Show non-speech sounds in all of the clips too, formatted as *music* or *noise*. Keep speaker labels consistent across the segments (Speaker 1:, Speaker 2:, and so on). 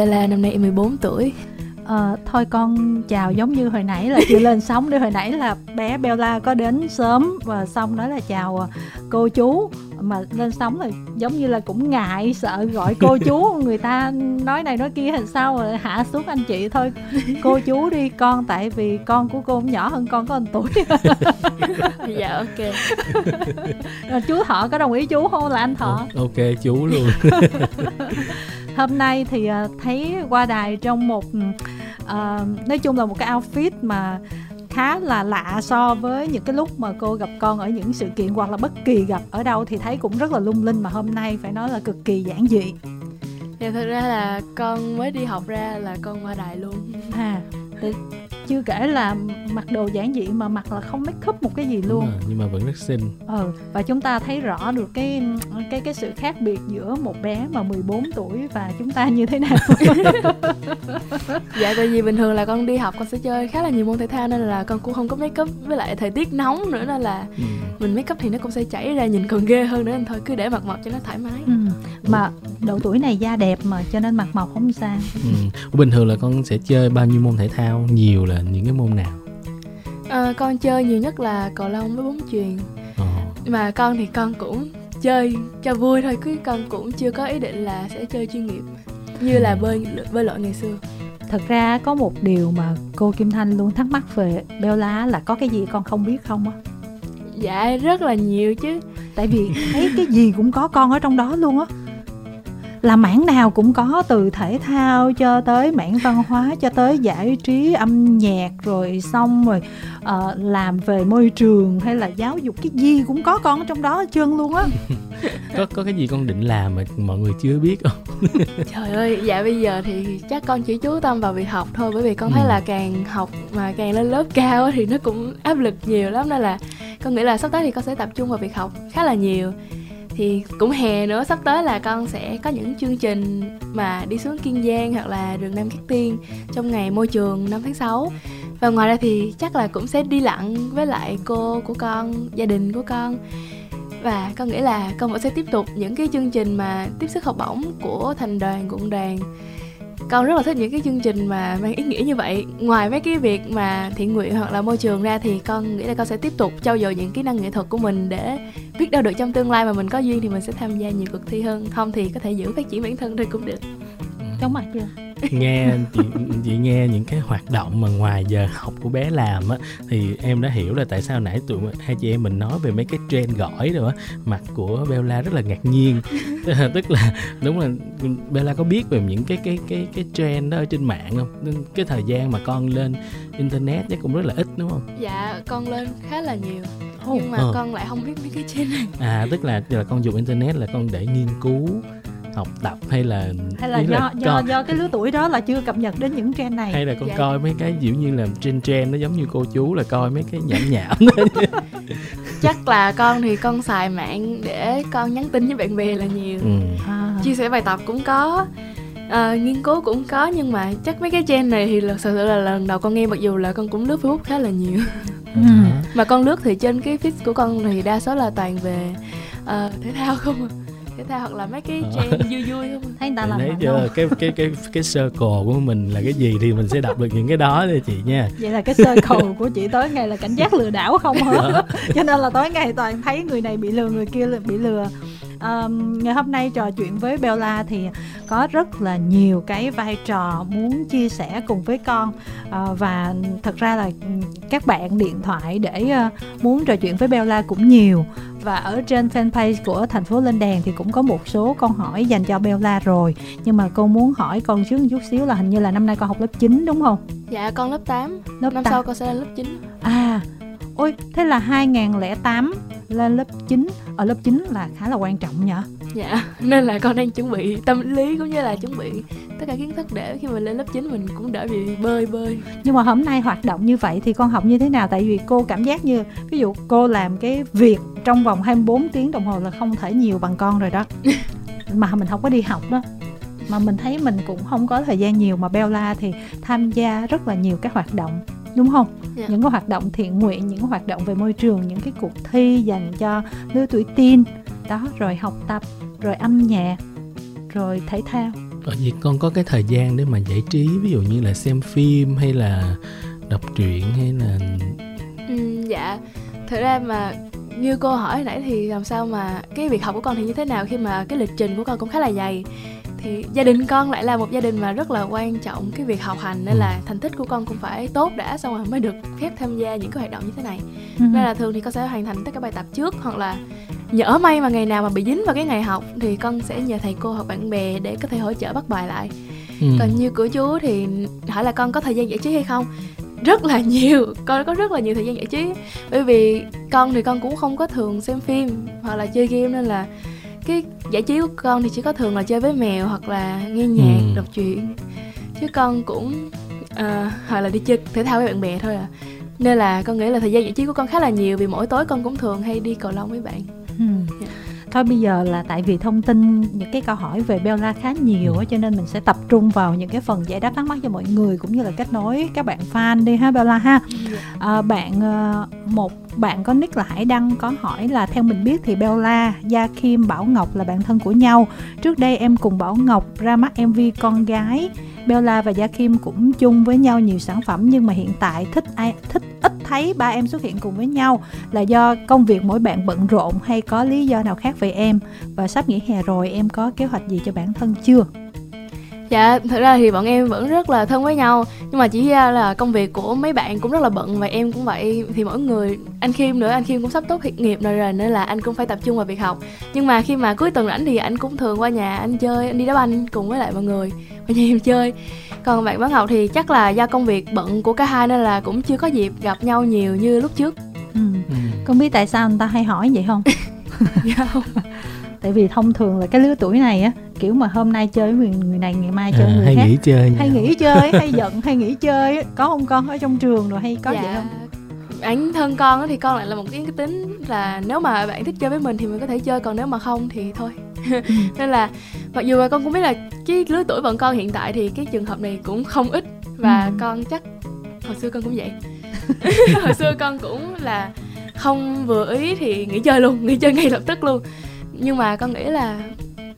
Speaker 1: Bella năm nay 14 tuổi.
Speaker 2: À, thôi con chào giống như hồi nãy là chưa lên sóng để hồi nãy là bé Bella có đến sớm và xong đó là chào ờ, cô chú. Mà lên sóng là giống như là cũng ngại sợ gọi cô chú *laughs* người ta nói này nói kia làm sao rồi hạ xuống anh chị thôi. Cô chú đi con tại vì con của cô cũng nhỏ hơn con có một tuổi. *laughs*
Speaker 1: Dạ ok.
Speaker 2: Rồi chú thọ có đồng ý chú không? Là anh thọ.
Speaker 3: Ok chú luôn *laughs*
Speaker 2: hôm nay thì thấy qua đài trong một uh, nói chung là một cái outfit mà khá là lạ so với những cái lúc mà cô gặp con ở những sự kiện hoặc là bất kỳ gặp ở đâu thì thấy cũng rất là lung linh mà hôm nay phải nói là cực kỳ giản dị.
Speaker 1: Dạ thật ra là con mới đi học ra là con qua đài luôn.
Speaker 2: À chưa kể là mặc đồ giản dị mà mặc là không make up một cái gì luôn
Speaker 3: rồi, nhưng mà vẫn rất xinh
Speaker 2: ừ và chúng ta thấy rõ được cái cái cái sự khác biệt giữa một bé mà 14 tuổi và chúng ta như thế nào *laughs*
Speaker 1: dạ tại vì bình thường là con đi học con sẽ chơi khá là nhiều môn thể thao nên là con cũng không có make up với lại thời tiết nóng nữa nên là ừ. mình make up thì nó cũng sẽ chảy ra nhìn còn ghê hơn nữa nên thôi cứ để mặt mộc cho nó thoải mái ừ.
Speaker 2: mà độ tuổi này da đẹp mà cho nên mặt mộc không sao
Speaker 3: ừ. bình thường là con sẽ chơi bao nhiêu môn thể thao nhiều là những cái môn nào?
Speaker 1: À, con chơi nhiều nhất là cầu lông với bóng chuyền. Ờ. mà con thì con cũng chơi cho vui thôi cứ con cũng chưa có ý định là sẽ chơi chuyên nghiệp như là bơi bơi lội ngày xưa.
Speaker 2: Thật ra có một điều mà cô Kim Thanh luôn thắc mắc về Bella là có cái gì con không biết không á?
Speaker 1: Dạ rất là nhiều chứ.
Speaker 2: Tại vì thấy cái gì cũng có con ở trong đó luôn á là mảng nào cũng có từ thể thao cho tới mảng văn hóa cho tới giải trí âm nhạc rồi xong rồi uh, làm về môi trường hay là giáo dục. Cái gì cũng có con ở trong đó chân luôn á. *laughs*
Speaker 3: Có có cái gì con định làm mà mọi người chưa biết không? *laughs*
Speaker 1: Trời ơi dạ bây giờ thì chắc con chỉ chú tâm vào việc học thôi bởi vì con thấy ừ. là càng học mà càng lên lớp cao thì nó cũng áp lực nhiều lắm nên là con nghĩ là sắp tới thì con sẽ tập trung vào việc học khá là nhiều thì cũng hè nữa, sắp tới là con sẽ có những chương trình mà đi xuống Kiên Giang hoặc là đường Nam Cát Tiên trong ngày môi trường 5 tháng 6 và ngoài ra thì chắc là cũng sẽ đi lặn với lại cô của con, gia đình của con. Và con nghĩ là con vẫn sẽ tiếp tục những cái chương trình mà tiếp sức học bổng của thành đoàn, quận đoàn con rất là thích những cái chương trình mà mang ý nghĩa như vậy. Ngoài mấy cái việc mà thiện nguyện hoặc là môi trường ra thì con nghĩ là con sẽ tiếp tục trau dồi những kỹ năng nghệ thuật của mình để biết đâu được trong tương lai mà mình có duyên thì mình sẽ tham gia nhiều cuộc thi hơn. Không thì có thể giữ phát triển bản thân thôi cũng được.
Speaker 2: Chóng mặt chưa
Speaker 3: nghe chị, chị nghe những cái hoạt động mà ngoài giờ học của bé làm á thì em đã hiểu là tại sao nãy tụi hai chị em mình nói về mấy cái trend gỏi rồi á mặt của Bella rất là ngạc nhiên. *laughs* Tức là đúng là Bella có biết về những cái cái cái cái trend đó ở trên mạng không? Cái thời gian mà con lên internet chắc cũng rất là ít đúng không?
Speaker 1: Dạ con lên khá là nhiều nhưng mà ờ. con lại không biết mấy cái trend này.
Speaker 3: À tức là là con dùng internet là con để nghiên cứu học tập hay là
Speaker 2: hay là do là do do cái lứa tuổi đó là chưa cập nhật đến những trend này
Speaker 3: hay là con dạ. coi mấy cái kiểu như là trên trend nó giống như cô chú là coi mấy cái nhảm nhảm *laughs*
Speaker 1: chắc là con thì con xài mạng để con nhắn tin với bạn bè là nhiều ừ. à. chia sẻ bài tập cũng có à, nghiên cứu cũng có nhưng mà chắc mấy cái trend này thì là thật sự là lần đầu con nghe mặc dù là con cũng lướt facebook khá là nhiều ừ. mà con lướt thì trên cái feed của con thì đa số là toàn về uh, thể thao không à thể thao hoặc là mấy cái trend vui vui không?
Speaker 2: Thấy người ta làm
Speaker 3: thấy chưa cái cái cái cái circle của mình là cái gì thì mình sẽ đọc được những cái đó thôi chị nha.
Speaker 2: Vậy là cái circle của chị tối ngày là cảnh giác lừa đảo không hả? *laughs* Cho nên là tối ngày toàn thấy người này bị lừa người kia bị lừa. Um, ngày hôm nay trò chuyện với Bella thì có rất là nhiều cái vai trò muốn chia sẻ cùng với con. Uh, và thật ra là các bạn điện thoại để uh, muốn trò chuyện với Bella cũng nhiều và ở trên fanpage của thành phố lên đèn thì cũng có một số câu hỏi dành cho Bella rồi nhưng mà cô muốn hỏi con trước một chút xíu là hình như là năm nay con học lớp 9 đúng không?
Speaker 1: Dạ con lớp 8 lớp năm 8. sau con sẽ lên lớp 9
Speaker 2: À Ôi, thế là 2008 lên lớp 9 Ở lớp 9 là khá là quan trọng nhỉ?
Speaker 1: Dạ, nên là con đang chuẩn bị tâm lý cũng như là chuẩn bị tất cả kiến thức để khi mà lên lớp 9 mình cũng đỡ bị bơi bơi.
Speaker 2: Nhưng mà hôm nay hoạt động như vậy thì con học như thế nào? Tại vì cô cảm giác như ví dụ cô làm cái việc trong vòng 24 tiếng đồng hồ là không thể nhiều bằng con rồi đó. *laughs* Mà mình không có đi học đó. Mà mình thấy mình cũng không có thời gian nhiều mà Bella thì tham gia rất là nhiều các hoạt động đúng không yeah. Dạ. những cái hoạt động thiện nguyện những cái hoạt động về môi trường những cái cuộc thi dành cho lứa tuổi teen đó rồi học tập rồi âm nhạc rồi thể thao
Speaker 3: ở vậy con có cái thời gian để mà giải trí ví dụ như là xem phim hay là đọc truyện hay là
Speaker 1: ừ, dạ thực ra mà như cô hỏi hồi nãy thì làm sao mà cái việc học của con thì như thế nào khi mà cái lịch trình của con cũng khá là dày thì gia đình con lại là một gia đình mà rất là quan trọng cái việc học hành nên là thành tích của con cũng phải tốt đã xong rồi mới được phép tham gia những cái hoạt động như thế này.
Speaker 2: Ừ.
Speaker 1: nên là thường thì con sẽ hoàn thành tất cả bài tập trước hoặc là nhỡ may mà ngày nào mà bị dính vào cái ngày học thì con sẽ nhờ thầy cô hoặc bạn bè để có thể hỗ trợ bắt bài lại.
Speaker 3: Ừ.
Speaker 1: còn như của chú thì hỏi là con có thời gian giải trí hay không? Rất là *laughs* nhiều con có rất là nhiều thời gian giải trí. Bởi vì con thì con cũng không có thường xem phim hoặc là chơi game nên là cái giải trí của con thì chỉ có thường là chơi với mèo hoặc là nghe nhạc
Speaker 3: Ừ.
Speaker 1: đọc truyện chứ con cũng à, hoặc là đi chơi thể thao với bạn bè thôi à nên là con nghĩ là thời gian giải trí của con khá là nhiều vì mỗi tối con cũng thường hay đi cầu lông với bạn
Speaker 2: Ừ. Thôi bây giờ là tại vì thông tin những cái câu hỏi về Bella khá nhiều á cho nên mình sẽ tập trung vào những cái phần giải đáp thắc mắc cho mọi người cũng như là kết nối các bạn fan đi ha Bella ha. À, bạn ờ, một bạn có nick là Hải Đăng có hỏi là theo mình biết thì Bella, Gia Kim, Bảo Ngọc là bạn thân của nhau. Trước đây em cùng Bảo Ngọc ra mắt MV con gái. Bella và Gia Kim cũng chung với nhau nhiều sản phẩm nhưng mà hiện tại thích ai thích thấy ba em xuất hiện cùng với nhau là do công việc mỗi bạn bận rộn hay có lý do nào khác về em và sắp nghỉ hè rồi, em có kế hoạch gì cho bản thân chưa?
Speaker 1: Dạ, thật ra thì bọn em vẫn rất là thân với nhau Nhưng mà chỉ ra là công việc của mấy bạn cũng rất là bận Và em cũng vậy Thì mỗi người, anh Kim nữa, anh Kim cũng sắp tốt nghiệp rồi rồi Nên là anh cũng phải tập trung vào việc học Nhưng mà khi mà cuối tuần rảnh thì anh cũng thường qua nhà anh chơi Anh đi đá banh cùng với lại mọi người Qua nhà em chơi Còn bạn Bán Ngọc thì chắc là do công việc bận của cả hai Nên là cũng chưa có dịp gặp nhau nhiều như lúc trước
Speaker 2: Ừ.
Speaker 3: Ừ.
Speaker 2: Con biết tại sao người ta hay hỏi vậy không? *laughs*
Speaker 1: Dạ không?
Speaker 2: Tại vì thông thường là cái lứa tuổi này á kiểu mà hôm nay chơi với người, người này ngày mai chơi
Speaker 3: À,
Speaker 2: với người
Speaker 3: hay
Speaker 2: khác
Speaker 3: nghỉ chơi
Speaker 2: hay nghỉ chơi hay giận hay nghỉ chơi á. có không con ở trong trường rồi hay có
Speaker 1: dạ.
Speaker 2: vậy không?
Speaker 1: Bản thân con á thì con lại là một cái cái tính là nếu mà bạn thích chơi với mình thì mình có thể chơi còn nếu mà không thì thôi
Speaker 2: Ừ. *laughs*
Speaker 1: nên là mặc dù là con cũng biết là cái lứa tuổi bọn con hiện tại thì cái trường hợp này cũng không ít và
Speaker 2: Ừ.
Speaker 1: con chắc hồi xưa con cũng vậy *laughs* hồi xưa con cũng là không vừa ý thì nghỉ chơi luôn nghỉ chơi ngay lập tức luôn nhưng mà con nghĩ là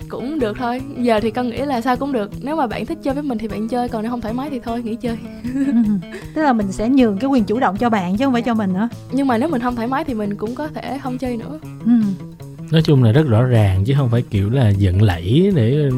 Speaker 1: cũng được thôi. Giờ thì con nghĩ là sao cũng được. Nếu mà bạn thích chơi với mình thì bạn chơi còn nếu không thoải mái thì thôi nghỉ chơi.
Speaker 2: Ừ. *laughs* tức là mình sẽ nhường cái quyền chủ động cho bạn chứ không phải cho mình nữa.
Speaker 1: Nhưng mà nếu mình không thoải mái thì mình cũng có thể không chơi nữa.
Speaker 2: Ừ.
Speaker 3: nói chung là rất rõ ràng chứ không phải kiểu là giận lẫy để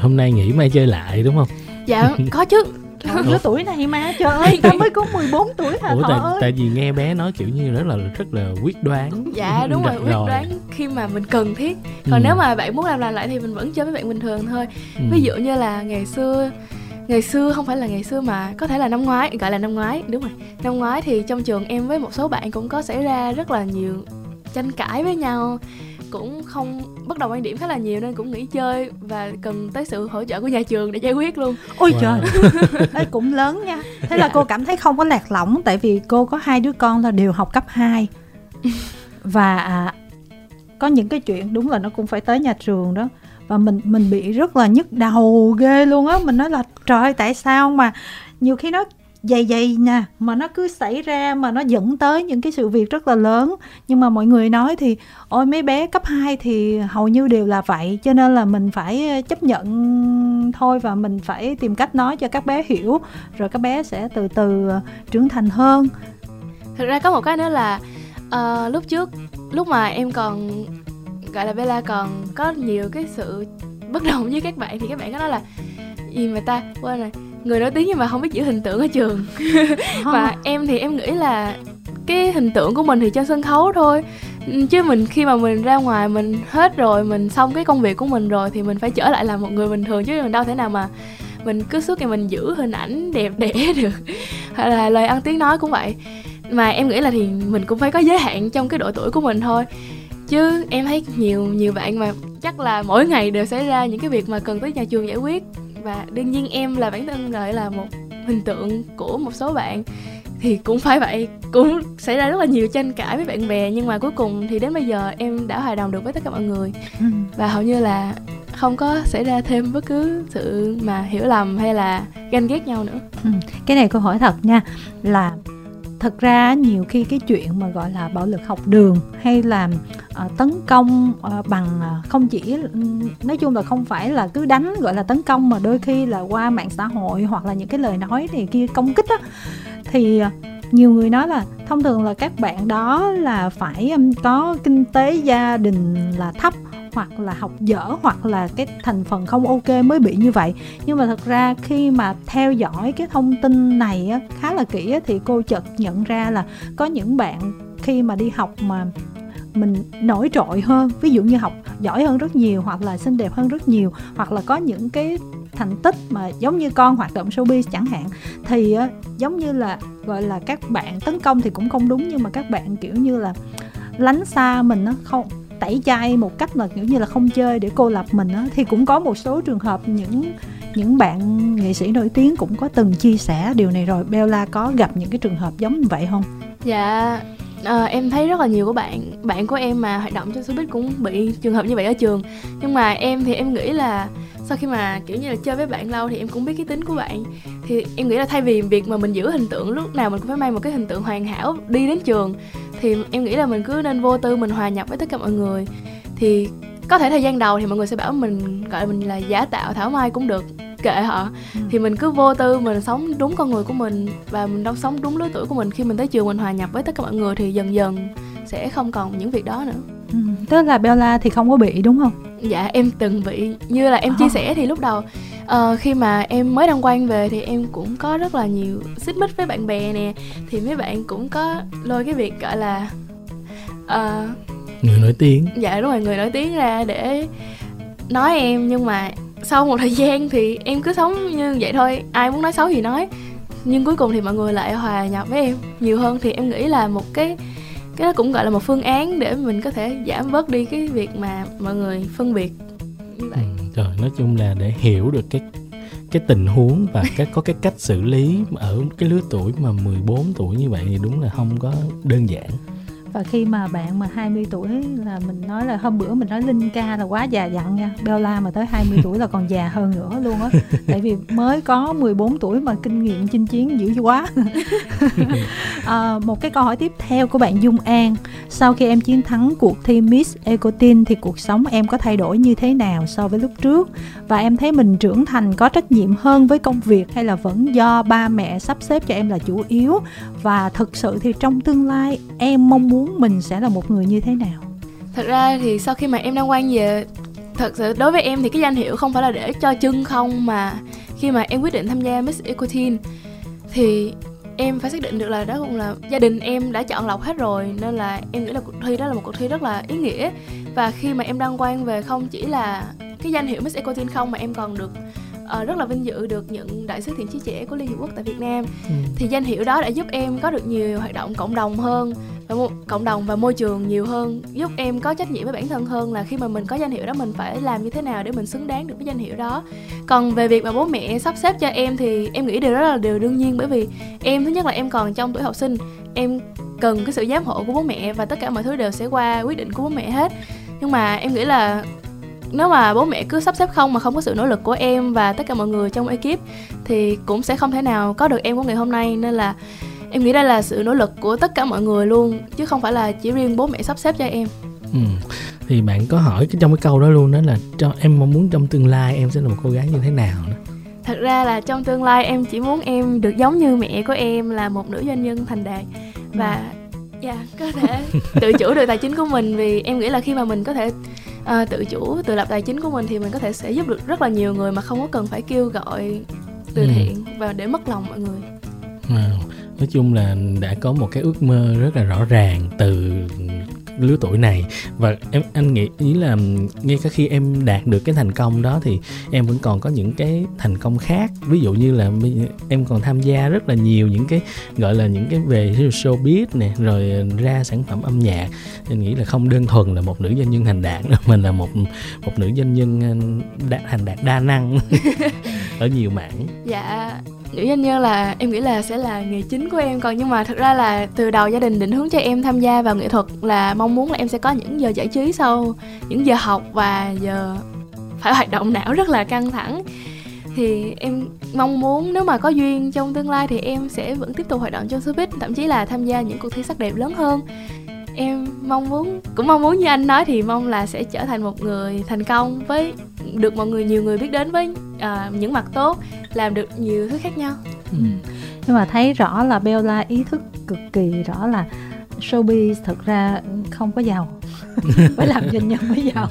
Speaker 3: hôm nay nghỉ mai chơi lại đúng không?
Speaker 1: Dạ *laughs* có chứ
Speaker 2: Trời, lứa tuổi này mà trời ơi tao mới có 14 tuổi hả
Speaker 3: ủa tại,
Speaker 2: ơi?
Speaker 3: tại vì nghe bé nói kiểu như rất là rất là quyết đoán
Speaker 1: dạ *laughs* đúng rồi quyết đoán khi mà mình cần thiết. Còn
Speaker 3: Ừ.
Speaker 1: nếu mà bạn muốn làm làm lại thì mình vẫn chơi với bạn bình thường thôi.
Speaker 3: Ừ.
Speaker 1: ví dụ như là ngày xưa ngày xưa không phải là ngày xưa mà có thể là năm ngoái gọi là năm ngoái đúng rồi. Năm ngoái thì trong trường em với một số bạn cũng có xảy ra rất là nhiều tranh cãi với nhau cũng không bất đồng quan điểm khá là nhiều nên cũng nghỉ chơi và cần tới sự hỗ trợ của nhà trường để giải quyết luôn.
Speaker 2: Ôi
Speaker 3: Wow.
Speaker 2: trời. *laughs* Ê, cũng lớn nha. Thế là cô cảm thấy không có lạc lõng tại vì cô có hai đứa con là đều học cấp 2 và à, có những cái chuyện đúng là nó cũng phải tới nhà trường đó. Và mình mình bị rất là nhức đầu ghê luôn á. Mình nói là trời ơi, tại sao mà? Nhiều khi nó dày dày nè mà nó cứ xảy ra mà nó dẫn tới những cái sự việc rất là lớn. Nhưng mà mọi người nói thì ôi mấy bé cấp 2 thì hầu như đều là vậy. Cho nên là mình phải ờ, chấp nhận thôi và mình phải tìm cách nói cho các bé hiểu. Rồi các bé sẽ từ từ ờ, trưởng thành hơn.
Speaker 1: Thực ra có một cái nữa là uh, lúc trước lúc mà em còn gọi là Bella còn có nhiều cái sự bất đồng với các bạn thì các bạn có nói là gì mà ta quên rồi người nổi tiếng nhưng mà không biết giữ hình tượng ở trường. *laughs* Và em thì em nghĩ là cái hình tượng của mình thì trên sân khấu thôi. Chứ mình khi mà mình ra ngoài mình hết rồi mình xong cái công việc của mình rồi thì mình phải trở lại làm một người bình thường. Chứ mình đâu thể nào mà mình cứ suốt ngày mình giữ hình ảnh đẹp đẽ *laughs* được. Hoặc là lời ăn tiếng nói cũng vậy. Mà em nghĩ là thì mình cũng phải có giới hạn trong cái độ tuổi của mình thôi. Chứ em thấy nhiều nhiều bạn mà chắc là mỗi ngày đều xảy ra những cái việc mà cần tới nhà trường giải quyết và đương nhiên em là bản thân gọi là một hình tượng của một số bạn thì cũng phải vậy cũng xảy ra rất là nhiều tranh cãi với bạn bè nhưng mà cuối cùng thì đến bây giờ em đã hài đồng được với tất cả mọi người
Speaker 2: Ừ.
Speaker 1: và hầu như là không có xảy ra thêm bất cứ sự mà hiểu lầm hay là ganh ghét nhau nữa
Speaker 2: Ừ. cái này câu hỏi thật nha là thật ra nhiều khi cái chuyện mà gọi là bạo lực học đường hay là uh, tấn công uh, bằng uh, không chỉ ừ, nói chung là không phải là cứ đánh gọi là tấn công mà đôi khi là qua mạng xã hội hoặc là những cái lời nói này kia công kích á thì nhiều người nói là thông thường là các bạn đó là phải có kinh tế gia đình là thấp hoặc là học dở hoặc là cái thành phần không ok mới bị như vậy. Nhưng mà thật ra khi mà theo dõi cái thông tin này á, khá là kỹ á, thì cô chợt nhận ra là có những bạn khi mà đi học mà mình nổi trội hơn ví dụ như học giỏi hơn rất nhiều hoặc là xinh đẹp hơn rất nhiều hoặc là có những cái thành tích mà giống như con hoạt động showbiz chẳng hạn thì giống như là gọi là các bạn tấn công thì cũng không đúng nhưng mà các bạn kiểu như là lánh xa mình nó không tẩy chay một cách là kiểu như là không chơi để cô lập mình á. Thì cũng có một số trường hợp những những bạn nghệ sĩ nổi tiếng cũng có từng chia sẻ điều này rồi. Bella có gặp những cái trường hợp giống như vậy không?
Speaker 1: Dạ à, em thấy rất là nhiều của bạn bạn của em mà hoạt động trong showbiz cũng bị trường hợp như vậy ở trường. Nhưng mà em thì em nghĩ là sau khi mà kiểu như là chơi với bạn lâu thì em cũng biết cái tính của bạn. Thì em nghĩ là thay vì việc mà mình giữ hình tượng lúc nào mình cũng phải mang một cái hình tượng hoàn hảo đi đến trường thì em nghĩ là mình cứ nên vô tư mình hòa nhập với tất cả mọi người. Thì có thể thời gian đầu thì mọi người sẽ bảo mình gọi mình là giả tạo thảo mai cũng được kệ họ. Ừ. thì mình cứ vô tư mình sống đúng con người của mình và mình đâu sống đúng lứa tuổi của mình. Khi mình tới trường mình hòa nhập với tất cả mọi người thì dần dần sẽ không còn những việc đó nữa.
Speaker 2: Ừ. tức là Bella thì không có bị đúng không?
Speaker 1: Dạ em từng bị. Như là em chia sẻ thì lúc đầu uh, khi mà em mới đăng quang về thì em cũng có rất là nhiều xích mích với bạn bè nè. Thì mấy bạn cũng có lôi cái việc gọi là
Speaker 3: uh, người nổi tiếng.
Speaker 1: Dạ đúng rồi người nổi tiếng ra để nói em. Nhưng mà sau một thời gian thì em cứ sống như vậy thôi. Ai muốn nói xấu thì nói. Nhưng cuối cùng thì mọi người lại hòa nhập với em nhiều hơn. Thì em nghĩ là một cái cái đó cũng gọi là một phương án để mình có thể giảm bớt đi cái việc mà mọi người phân biệt như vậy.
Speaker 3: Ừ, trời nói chung là để hiểu được cái cái tình huống và *laughs* cái có cái cách xử lý ở cái lứa tuổi mà 14 tuổi như vậy thì đúng là không có đơn giản
Speaker 2: và khi mà bạn mà 20 tuổi là mình nói là hôm bữa mình nói Linh ca là quá già dặn nha. Bella mà tới 20 tuổi là còn già hơn nữa luôn á. *laughs* Tại vì mới có 14 tuổi mà kinh nghiệm chinh chiến dữ quá. À, *laughs* một cái câu hỏi tiếp theo của bạn Dung An. Sau khi em chiến thắng cuộc thi Miss Ecotin thì cuộc sống em có thay đổi như thế nào so với lúc trước? Và em thấy mình trưởng thành có trách nhiệm hơn với công việc hay là vẫn do ba mẹ sắp xếp cho em là chủ yếu? Và thực sự thì trong tương lai em mong muốn muốn mình sẽ là một người như thế nào?
Speaker 1: Thật ra thì sau khi mà em đăng quang về thật sự đối với em thì cái danh hiệu không phải là để cho chân không mà khi mà em quyết định tham gia Miss Ecotin thì em phải xác định được là đó cũng là gia đình em đã chọn lọc hết rồi nên là em nghĩ là cuộc thi đó là một cuộc thi rất là ý nghĩa. Và khi mà em đăng quang về không chỉ là cái danh hiệu Miss Ecotin không mà em còn được uh, rất là vinh dự được nhận đại sứ thiện chí trẻ của Liên Hiệp Quốc tại Việt Nam. Ừ. thì danh hiệu đó đã giúp em có được nhiều hoạt động cộng đồng hơn cộng đồng và môi trường nhiều hơn, giúp em có trách nhiệm với bản thân hơn là khi mà mình có danh hiệu đó, mình phải làm như thế nào để mình xứng đáng được với danh hiệu đó. Còn về việc mà bố mẹ sắp xếp cho em thì em nghĩ điều đó là điều đương nhiên bởi vì em, thứ nhất là em còn trong tuổi học sinh, em cần cái sự giám hộ của bố mẹ và tất cả mọi thứ đều sẽ qua quyết định của bố mẹ hết. Nhưng mà em nghĩ là nếu mà bố mẹ cứ sắp xếp không mà không có sự nỗ lực của em và tất cả mọi người trong ekip thì cũng sẽ không thể nào có được em của ngày hôm nay. Nên là em nghĩ đây là sự nỗ lực của tất cả mọi người luôn chứ không phải là chỉ riêng bố mẹ sắp xếp cho em
Speaker 3: ừ. thì bạn có hỏi trong cái câu đó luôn đó là cho em mong muốn trong tương lai em sẽ là một cô gái như thế nào đó
Speaker 1: thật ra là trong tương lai em chỉ muốn em được giống như mẹ của em là một nữ doanh nhân thành đạt và dạ có thể *laughs* tự chủ được tài chính của mình vì em nghĩ là khi mà mình có thể uh, tự chủ tự lập tài chính của mình thì mình có thể sẽ giúp được rất là nhiều người mà không có cần phải kêu gọi từ ừ. thiện và để mất lòng mọi người
Speaker 3: wow. Nói chung là đã có một cái ước mơ rất là rõ ràng từ lứa tuổi này. Và em anh nghĩ ý là ngay cả khi em đạt được cái thành công đó thì em vẫn còn có những cái thành công khác. Ví dụ như là em còn tham gia rất là nhiều những cái gọi là những cái về showbiz nè rồi ra sản phẩm âm nhạc. Anh nghĩ là không đơn thuần là một nữ doanh nhân thành đạt mình là một một nữ doanh nhân đạt, thành đạt đa năng *laughs* ở nhiều mảng.
Speaker 1: Dạ nữ doanh nhân là em nghĩ là sẽ là nghề chính của em còn nhưng mà thực ra là từ đầu gia đình định hướng cho em tham gia vào nghệ thuật là mong muốn là em sẽ có những giờ giải trí sau, những giờ học và giờ phải hoạt động não rất là căng thẳng. Thì em mong muốn nếu mà có duyên trong tương lai thì em sẽ vẫn tiếp tục hoạt động trong showbiz, thậm chí là tham gia những cuộc thi sắc đẹp lớn hơn em mong muốn cũng mong muốn như anh nói thì mong là sẽ trở thành một người thành công với được mọi người nhiều người biết đến với uh, những mặt tốt làm được nhiều thứ khác nhau
Speaker 2: ừ. nhưng mà thấy rõ là Bella ý thức cực kỳ rõ là showbiz thực ra không có giàu. *laughs* Phải làm doanh nhân mới giàu.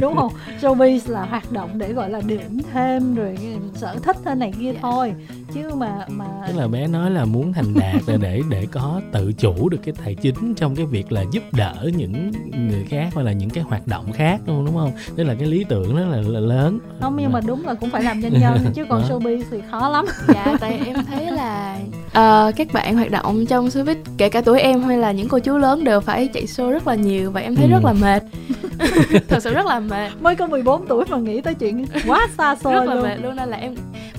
Speaker 2: Đúng không? Showbiz là hoạt động để gọi là điểm thêm rồi sở thích thế này kia thôi. Chứ mà mà
Speaker 3: tức là bé nói là muốn thành đạt là để để có tự chủ được cái tài chính trong cái việc là giúp đỡ những người khác hoặc là những cái hoạt động khác luôn đúng không? Tức là cái lý tưởng rất là, là lớn.
Speaker 2: Không nhưng mà đúng là cũng phải làm doanh nhân chứ còn showbiz thì khó lắm.
Speaker 1: Dạ tại em thấy là uh, các bạn hoạt động trong showbiz kể cả tuổi em hay là những cô chú lớn đều phải chạy show rất là nhiều và em thấy ừ. rất là mệt *laughs* *laughs* thật sự rất là mệt
Speaker 2: mới có 14 tuổi mà nghĩ tới chuyện quá xa *laughs* xôi
Speaker 1: rất
Speaker 2: là
Speaker 1: luôn. mệt luôn nên là em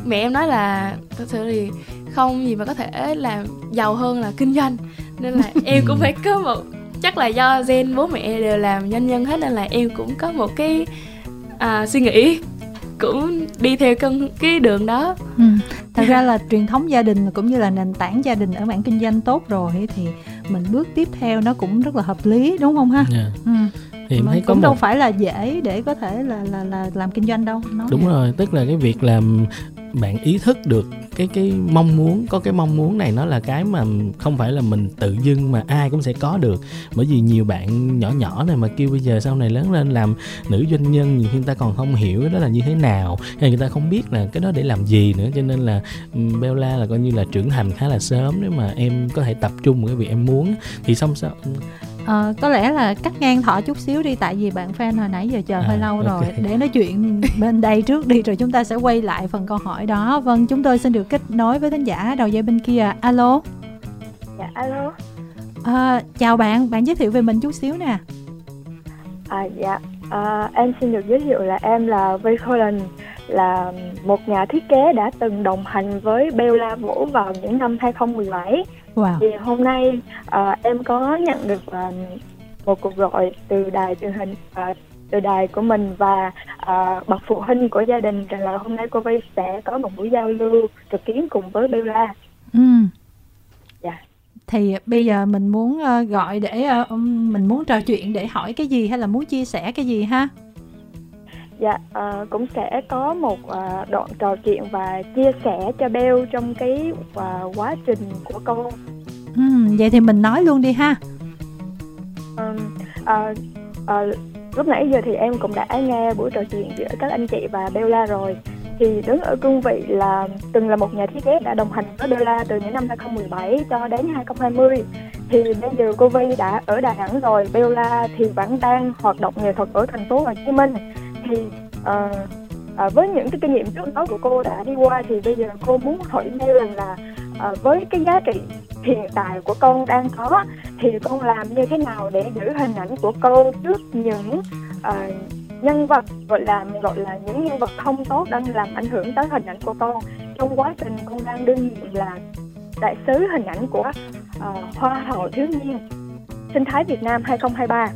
Speaker 1: mẹ em nói là thật sự thì không gì mà có thể làm giàu hơn là kinh doanh nên là em cũng phải có một chắc là do gen bố mẹ đều làm doanh nhân hết nên là em cũng có một cái à, suy nghĩ cũng đi theo con cái đường đó
Speaker 2: ừ. thật ra là truyền thống gia đình cũng như là nền tảng gia đình ở mảng kinh doanh tốt rồi thì mình bước tiếp theo nó cũng rất là hợp lý đúng không ha yeah. Dạ. ừ thì em thấy cũng có đâu một... phải là dễ để có thể là là là làm kinh doanh đâu
Speaker 3: Nói đúng vậy. rồi tức là cái việc làm bạn ý thức được cái cái mong muốn, có cái mong muốn này nó là cái mà không phải là mình tự dưng mà ai cũng sẽ có được. Bởi vì nhiều bạn nhỏ nhỏ này mà kêu bây giờ sau này lớn lên làm nữ doanh nhân, nhiều khi người ta còn không hiểu đó là như thế nào, hay người ta không biết là cái đó để làm gì nữa. Cho nên là ừ, Bella là coi như là trưởng thành khá là sớm nếu mà em có thể tập trung vào cái việc em muốn. Thì xong sao?
Speaker 2: À, có lẽ là cắt ngang thọ chút xíu đi tại vì bạn fan hồi nãy giờ chờ à, hơi lâu okay. rồi. Để nói chuyện bên đây trước đi rồi chúng ta sẽ quay lại phần câu hỏi đó. Vâng chúng tôi xin được kết nối với thính giả đầu dây bên kia. Alo.
Speaker 4: Dạ alo.
Speaker 2: À, chào bạn bạn giới thiệu về mình chút xíu nè.
Speaker 4: À dạ. À, em xin được giới thiệu là em là Colin là một nhà thiết kế đã từng đồng hành với Bella Vũ vào những năm 2017 Wow. Thì hôm nay uh, em có nhận được uh, một cuộc gọi từ đài truyền hình uh, từ đài của mình và uh, bậc phụ huynh của gia đình rằng là hôm nay cô Vy sẽ có một buổi giao lưu trực tuyến cùng với Bella.
Speaker 2: Ừ. Dạ. Thì bây giờ mình muốn uh, gọi để uh, mình muốn trò chuyện để hỏi cái gì hay là muốn chia sẻ cái gì ha?
Speaker 4: Dạ, uh, cũng sẽ có một uh, đoạn trò chuyện và chia sẻ cho Bell trong cái uh, quá trình của con.
Speaker 2: Ừ, vậy thì mình nói luôn đi ha.
Speaker 4: Uh, uh, uh, lúc nãy giờ thì em cũng đã nghe buổi trò chuyện giữa các anh chị và Bella rồi. Thì đứng ở cương vị là từng là một nhà thiết kế đã đồng hành với Bella từ những năm 2017 cho đến 2020 thì bây giờ cô Vi đã ở Đà Nẵng rồi, Bella thì vẫn đang hoạt động nghệ thuật ở thành phố Hồ Chí Minh thì à, à, với những cái kinh nghiệm trước đó của cô đã đi qua thì bây giờ cô muốn hỏi Mel rằng là à, với cái giá trị hiện tại của con đang có thì con làm như thế nào để giữ hình ảnh của cô trước những à, nhân vật gọi là gọi là những nhân vật không tốt đang làm ảnh hưởng tới hình ảnh của con? Trong quá trình con đang đương nhiệm là đại sứ hình ảnh của uh, Hoa hậu thiếu niên sinh thái Việt Nam 2023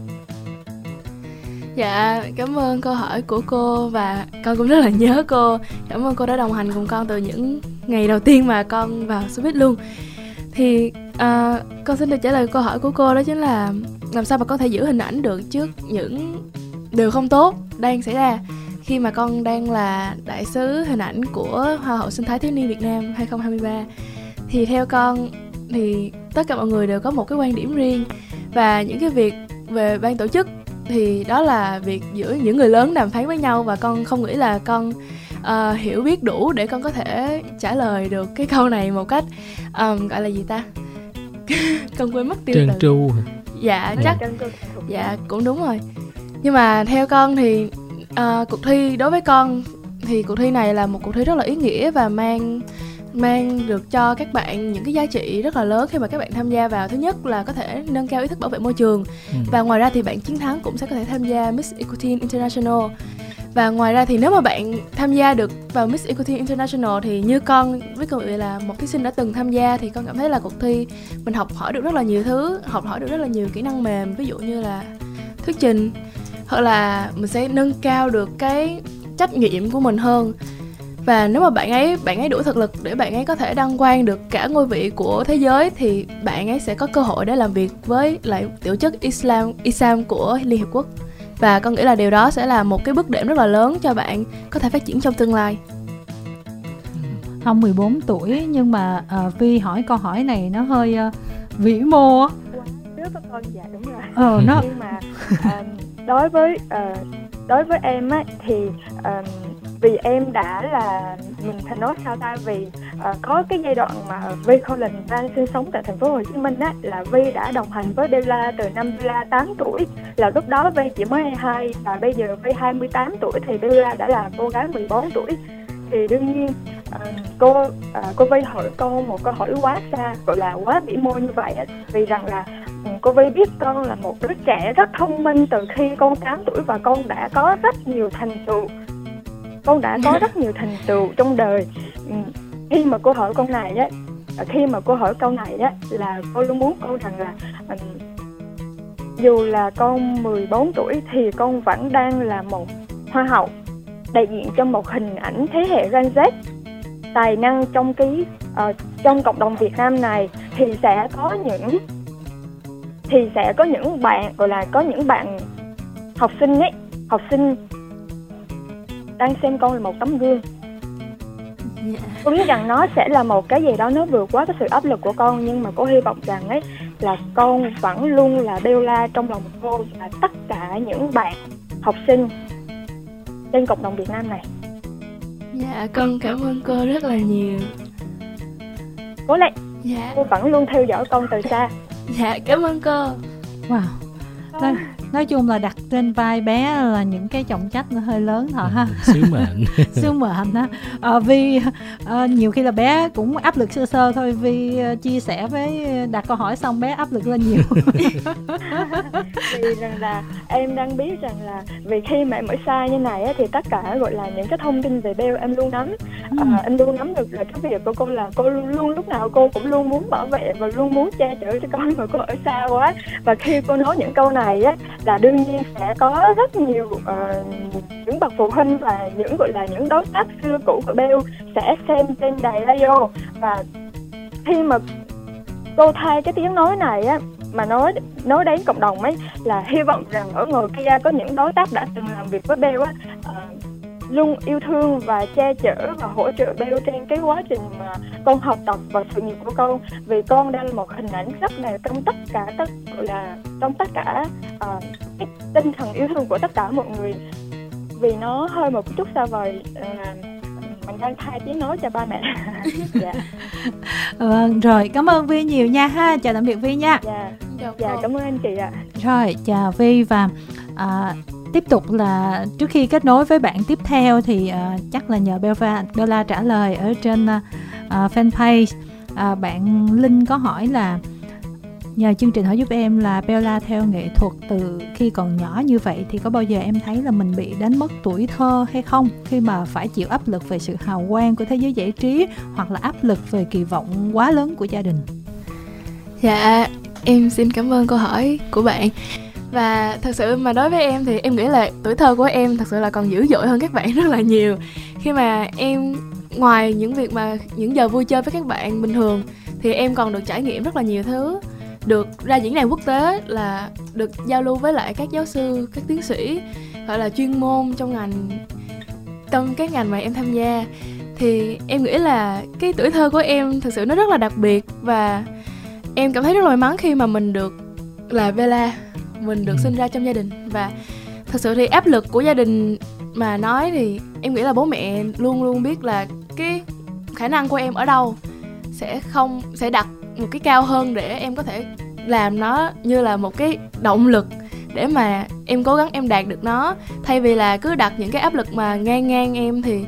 Speaker 1: Dạ, cảm ơn câu hỏi của cô và con cũng rất là nhớ cô. Cảm ơn cô đã đồng hành cùng con từ những ngày đầu tiên mà con vào showbiz luôn. Thì uh, con xin được trả lời câu hỏi của cô đó chính là làm sao mà có thể giữ hình ảnh được trước những điều không tốt đang xảy ra khi mà con đang là đại sứ hình ảnh của Hoa hậu sinh thái thiếu niên Việt Nam 2023 thì theo con thì tất cả mọi người đều có một cái quan điểm riêng và những cái việc về ban tổ chức thì đó là việc giữa những người lớn đàm phán với nhau và con không nghĩ là con uh, hiểu biết đủ để con có thể trả lời được cái câu này một cách um, gọi là gì ta? *laughs* Con quên mất tiêu
Speaker 3: trơn từ. tru
Speaker 1: dạ chắc. Dạ cũng đúng rồi. Nhưng mà theo con thì uh, cuộc thi đối với con thì cuộc thi này là một cuộc thi rất là ý nghĩa và mang mang được cho các bạn những cái giá trị rất là lớn khi mà các bạn tham gia vào. Thứ nhất là có thể nâng cao ý thức bảo vệ môi trường. Ừ. và ngoài ra thì bạn chiến thắng cũng sẽ có thể tham gia Miss Equity International. Và ngoài ra thì nếu mà bạn tham gia được vào Miss Equity International thì như con với cậu là một thí sinh đã từng tham gia thì con cảm thấy là cuộc thi mình học hỏi được rất là nhiều thứ học hỏi được rất là nhiều kỹ năng mềm ví dụ như là thuyết trình hoặc là mình sẽ nâng cao được cái trách nhiệm của mình hơn và nếu mà bạn ấy bạn ấy đủ thực lực để bạn ấy có thể đăng quang được cả ngôi vị của thế giới thì bạn ấy sẽ có cơ hội để làm việc với lại tổ chức Islam Islam của Liên Hiệp Quốc và con nghĩ là điều đó sẽ là một cái bước đệm rất là lớn cho bạn có thể phát triển trong tương lai
Speaker 2: Không 14 tuổi nhưng mà uh, Vi hỏi câu hỏi này nó hơi uh, vĩ mô á.
Speaker 4: Trước các con dạ đúng rồi.
Speaker 2: Ờ nó
Speaker 4: Nhưng mà um, đối với uh, đối với em á thì um, vì em đã là mình phải nói sao ta? Vì uh, có cái giai đoạn mà Vi Colin đang sinh sống tại thành phố Hồ Chí Minh á là Vi đã đồng hành với Bella từ năm Bella 8 tuổi. Là lúc đó Vi chỉ mới 22 và bây giờ Vi 28 tuổi thì Bella đã là cô gái 14 tuổi. Thì đương nhiên À, cô à, cô Vi hỏi con một câu hỏi quá xa gọi là quá vĩ mô như vậy á. Vì rằng là ừ, cô Vi biết con là một đứa trẻ rất thông minh từ khi con 8 tuổi và con đã có rất nhiều thành tựu con đã có rất nhiều thành tựu trong đời. Ừ, khi mà cô hỏi con này á à, khi mà cô hỏi câu này á là cô luôn muốn con rằng là à, dù là con 14 tuổi thì con vẫn đang là một hoa hậu đại diện cho một hình ảnh thế hệ Gen Z tài năng trong cái uh, trong cộng đồng Việt Nam này thì sẽ có những thì sẽ có những bạn gọi là có những bạn học sinh ấy học sinh đang xem con là một tấm gương.
Speaker 1: Dạ.
Speaker 4: Cô biết rằng nó sẽ là một cái gì đó nó vượt quá cái sự áp lực của con nhưng mà cô hy vọng rằng ấy là con vẫn luôn là Bella trong lòng cô và tất cả những bạn học sinh trên cộng đồng Việt Nam này.
Speaker 1: Dạ con cảm ơn cô rất là nhiều.
Speaker 4: Cố lên.
Speaker 1: Dạ.
Speaker 4: Cô vẫn luôn theo dõi con từ xa.
Speaker 1: Dạ cảm ơn cô.
Speaker 2: Wow. Nói, nói chung là đặt trên vai bé là những cái trọng trách nó hơi lớn thật ha.
Speaker 3: sứ mệnh *laughs*
Speaker 2: Sứ mệnh á. Ờ, vì ờ, nhiều khi là bé cũng áp lực sơ sơ thôi vì ờ, chia sẻ với đặt câu hỏi xong bé áp lực lên nhiều. *laughs*
Speaker 4: vì rằng là em đang biết rằng là vì khi mà em ở xa như này á, thì tất cả gọi là những cái thông tin về Bell em luôn nắm
Speaker 2: Ừ.
Speaker 4: à, em luôn nắm được là cái việc của cô là cô luôn, luôn lúc nào cô cũng luôn muốn bảo vệ và luôn muốn che chở cho con mà cô ở xa quá và khi cô nói những câu này á là đương nhiên sẽ có rất nhiều uh, những bậc phụ huynh và những gọi là những đối tác xưa cũ của Bell sẽ xem trên đài radio. Và khi mà cô thay cái tiếng nói này á mà nói nói đến cộng đồng ấy là hy vọng rằng ở người kia có những đối tác đã từng làm việc với Bell á uh, luôn yêu thương và che chở và hỗ trợ Bell trên cái quá trình mà con học tập và sự nghiệp của con. Vì con đang là một hình ảnh rất là trong tất cả tất gọi là trong tất cả ờ, cái tinh thần yêu thương của tất cả mọi người. Vì nó hơi một chút xa vời là mình đang thay tiếng nói cho ba mẹ. *laughs* Dạ.
Speaker 2: Vâng, rồi cảm ơn Vi nhiều nha ha. Chào tạm biệt Vi nha.
Speaker 4: dạ.
Speaker 1: Chào
Speaker 4: dạ
Speaker 1: cô
Speaker 4: cảm ơn anh chị ạ.
Speaker 2: Rồi, chào Vi và à, tiếp tục là trước khi kết nối với bạn tiếp theo thì uh, chắc là nhờ Bella, Bella trả lời ở trên uh, fanpage. uh, bạn Linh có hỏi là nhờ chương trình hỏi giúp em là Bella theo nghệ thuật từ khi còn nhỏ như vậy thì có bao giờ em thấy là mình bị đánh mất tuổi thơ hay không? Khi mà phải chịu áp lực về sự hào quang của thế giới giải trí hoặc là áp lực về kỳ vọng quá lớn của gia đình?
Speaker 1: Dạ, em xin cảm ơn câu hỏi của bạn. Và thật sự mà đối với em thì em nghĩ là tuổi thơ của em thật sự là còn dữ dội hơn các bạn *laughs* rất là nhiều. Khi mà em ngoài những việc mà những giờ vui chơi với các bạn bình thường Thì em còn được trải nghiệm rất là nhiều thứ. Được ra diễn đàn quốc tế là được giao lưu với lại các giáo sư, các tiến sĩ Gọi là chuyên môn trong ngành trong cái ngành mà em tham gia. Thì em nghĩ là cái tuổi thơ của em thật sự nó rất là đặc biệt và em cảm thấy rất là may mắn khi mà mình được là Bella mình được
Speaker 3: Ừ.
Speaker 1: sinh ra trong gia đình. Và thật sự thì áp lực của gia đình mà nói thì em nghĩ là bố mẹ luôn luôn biết là cái khả năng của em ở đâu sẽ không sẽ đặt một cái cao hơn để em có thể làm nó như là một cái động lực để mà em cố gắng em đạt được nó. Thay vì là cứ đặt những cái áp lực mà ngang ngang em thì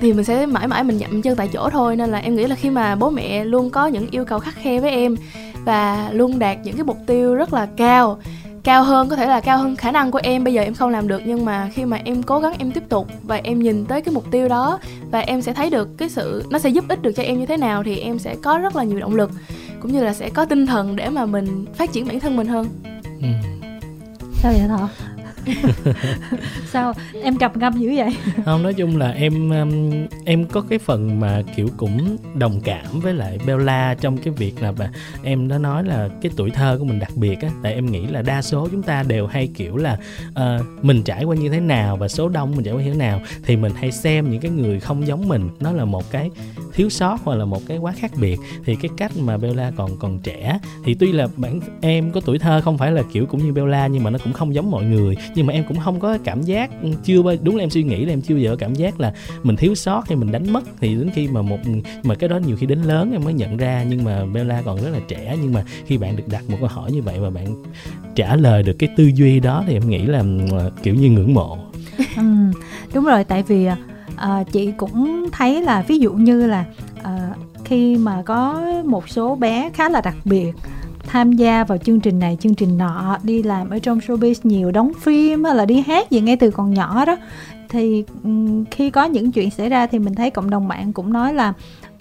Speaker 1: thì mình sẽ mãi mãi mình dậm chân tại chỗ thôi. Nên là em nghĩ là khi mà bố mẹ luôn có những yêu cầu khắt khe với em và luôn đạt những cái mục tiêu rất là cao cao hơn có thể là cao hơn khả năng của em. Bây giờ em không làm được nhưng mà khi mà em cố gắng em tiếp tục và em nhìn tới cái mục tiêu đó và em sẽ thấy được cái sự nó sẽ giúp ích được cho em như thế nào thì em sẽ có rất là nhiều động lực cũng như là sẽ có tinh thần để mà mình phát triển bản thân mình hơn.
Speaker 3: Ừ.
Speaker 2: sao vậy thọ *laughs* sao? Em cặp ngâm dữ vậy?
Speaker 3: Không nói chung là em um, em có cái phần mà kiểu cũng đồng cảm với lại Bella trong cái việc là bà em đã nói là cái tuổi thơ của mình đặc biệt á. Tại em nghĩ là đa số chúng ta đều hay kiểu là uh, mình trải qua như thế nào và số đông mình trải qua như thế nào thì mình hay xem những cái người không giống mình. Nó là một cái thiếu sót hoặc là một cái quá khác biệt. Thì cái cách mà Bella còn còn trẻ thì tuy là bản em có tuổi thơ không phải là kiểu cũng như Bella nhưng mà nó cũng không giống mọi người nhưng mà em cũng không có cảm giác ừ, chưa bao đúng là em suy nghĩ là em chưa bao giờ cảm giác là mình thiếu sót hay mình đánh mất. Thì đến khi mà một mà cái đó nhiều khi đến lớn em mới nhận ra nhưng mà Bella còn rất là trẻ nhưng mà khi bạn được đặt một câu hỏi như vậy và bạn trả lời được cái tư duy đó thì em nghĩ là ừ, kiểu như ngưỡng mộ. *laughs*
Speaker 2: Ừ, đúng rồi tại vì à, à, chị cũng thấy là ví dụ như là à, khi mà có một số bé khá là đặc biệt tham gia vào chương trình này chương trình nọ đi làm ở trong showbiz nhiều đóng phim hay là đi hát gì ngay từ còn nhỏ đó thì khi có những chuyện xảy ra thì mình thấy cộng đồng mạng cũng nói là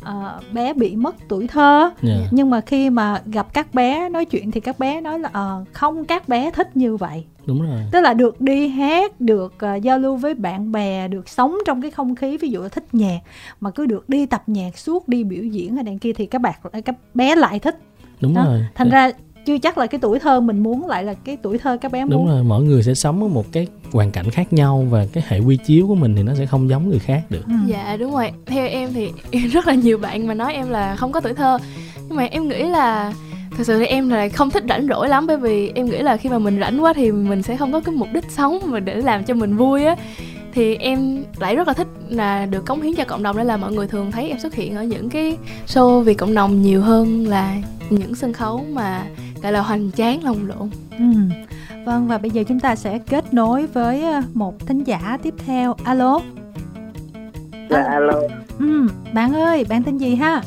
Speaker 2: uh, bé bị mất tuổi thơ yeah. Dạ. nhưng mà khi mà gặp các bé nói chuyện thì các bé nói là uh, không các bé thích như vậy
Speaker 3: đúng rồi
Speaker 2: tức là được đi hát được uh, giao lưu với bạn bè được sống trong cái không khí ví dụ là thích nhạc mà cứ được đi tập nhạc suốt đi biểu diễn ở đằng kia thì các bạn các bé lại thích
Speaker 3: đúng đó. rồi.
Speaker 2: thành ra chưa chắc là cái tuổi thơ mình muốn lại là cái tuổi thơ các bé muốn.
Speaker 3: đúng rồi mỗi người sẽ sống ở một cái hoàn cảnh khác nhau và cái hệ quy chiếu của mình thì nó sẽ không giống người khác được.
Speaker 1: Ừ. dạ đúng rồi. Theo em thì *laughs* rất là nhiều bạn mà nói em là không có tuổi thơ. Nhưng mà em nghĩ là thật sự thì em là không thích rảnh rỗi lắm bởi vì em nghĩ là khi mà mình rảnh quá thì mình sẽ không có cái mục đích sống mà để làm cho mình vui á thì em lại rất là thích là được cống hiến cho cộng đồng nên là mọi người thường thấy em xuất hiện ở những cái show vì cộng đồng nhiều hơn là những sân khấu mà gọi là hoành tráng lồng lộn.
Speaker 2: Ừ. vâng và bây giờ chúng ta sẽ kết nối với ờ, một thính giả tiếp theo. Alo.
Speaker 5: Dạ alo.
Speaker 2: ừ bạn ơi bạn tên gì ha?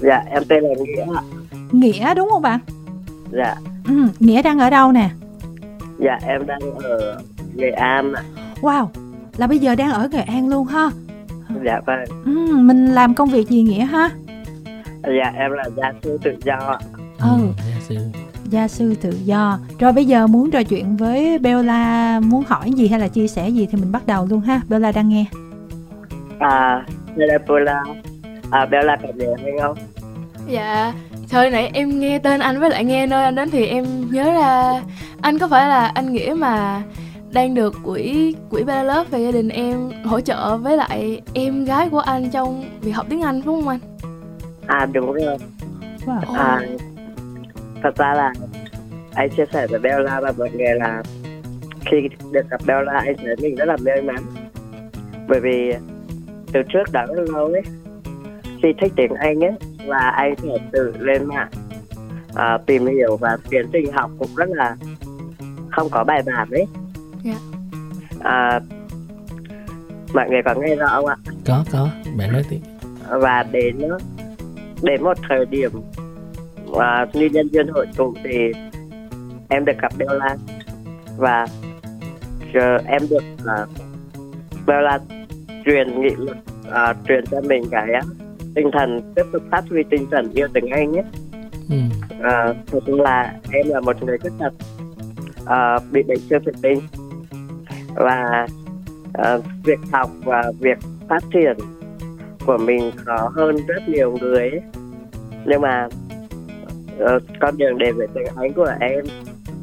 Speaker 5: Dạ em tên là nghĩa.
Speaker 2: Nghĩa đúng không bạn?
Speaker 5: Dạ.
Speaker 2: Ừ nghĩa đang ở đâu nè?
Speaker 5: Dạ em đang ở nghệ an ạ
Speaker 2: wow là bây giờ đang ở nghệ an luôn ha?
Speaker 5: Dạ vâng.
Speaker 2: Ừ mình làm công việc gì nghĩa ha?
Speaker 5: Dạ em là gia sư tự do ạ.
Speaker 2: Ừ, ừ gia sư. Gia sư tự do. Rồi bây giờ muốn trò chuyện với Bella muốn hỏi gì hay là chia sẻ gì thì mình bắt đầu luôn ha. Bella đang nghe.
Speaker 5: À đây Bella. À Bella có nhớ hay không?
Speaker 1: Dạ thời nãy em nghe tên anh với lại nghe nơi anh đến thì em nhớ ra anh có phải là anh nghĩa mà đang được quỹ quỹ Bella Love về gia đình em hỗ trợ với lại em gái của anh trong việc học tiếng Anh đúng không anh?
Speaker 5: À đúng rồi. Wow. À, thật ra là anh chia sẻ với Bella và mọi người là khi được gặp Bella anh thấy mình rất là may mắn bởi vì từ trước đã rất lâu ấy khi thích tiếng Anh ấy và anh phải tự lên mạng uh, tìm hiểu và tiến trình học cũng rất là không có bài bản ấy. À, mọi người có nghe rõ không ạ
Speaker 3: có có bạn nói tiếp
Speaker 5: và đến đến một thời điểm và như nhân viên hội tụ thì em được gặp Bella và giờ em được uh, Bella truyền nghị lực uh, truyền cho mình cái uh, tinh thần tiếp tục phát huy tinh thần yêu tiếng Anh nhé. Ừ. Uh, thực là em là một người khuyết tật uh, bị bệnh siêu thần kinh và uh, việc học và việc phát triển của mình khó hơn rất nhiều người ấy. nhưng mà uh, con đường để về tiếng Anh của em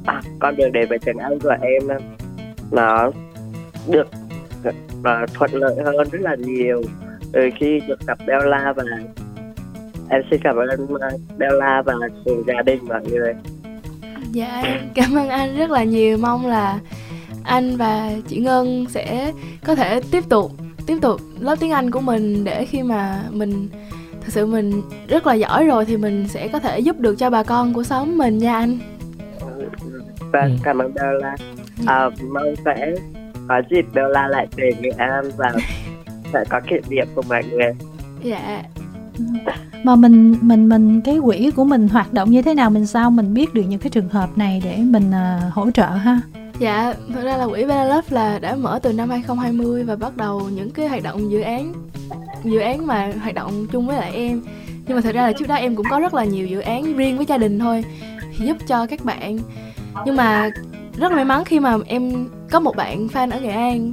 Speaker 5: à, con đường để về tiếng Anh của em nó được uh, thuận lợi hơn rất là nhiều từ khi được gặp Bella và em xin cảm ơn Bella và cùng gia đình mọi người
Speaker 1: dạ cảm ơn anh rất là nhiều mong là anh và chị Ngân sẽ có thể tiếp tục tiếp tục lớp tiếng Anh của mình để khi mà mình thật sự mình rất là giỏi rồi thì mình sẽ có thể giúp được cho bà con của xóm mình nha anh.
Speaker 5: Vâng, ừ. cảm ơn Bella. À, mong sẽ có dịp Bella lại về Nghệ An và *laughs* sẽ có kỷ niệm cùng mọi người.
Speaker 1: Dạ.
Speaker 2: mà mình mình mình cái quỹ của mình hoạt động như thế nào mình sao mình biết được những cái trường hợp này để mình uh, hỗ trợ ha
Speaker 1: Dạ, thực ra là quỹ Bella Love là đã mở từ năm 2020 và bắt đầu những cái hoạt động dự án dự án mà hoạt động chung với lại em. Nhưng mà thật ra là trước đó em cũng có rất là nhiều dự án riêng với gia đình thôi thì giúp cho các bạn. Nhưng mà rất là may mắn khi mà em có một bạn fan ở nghệ an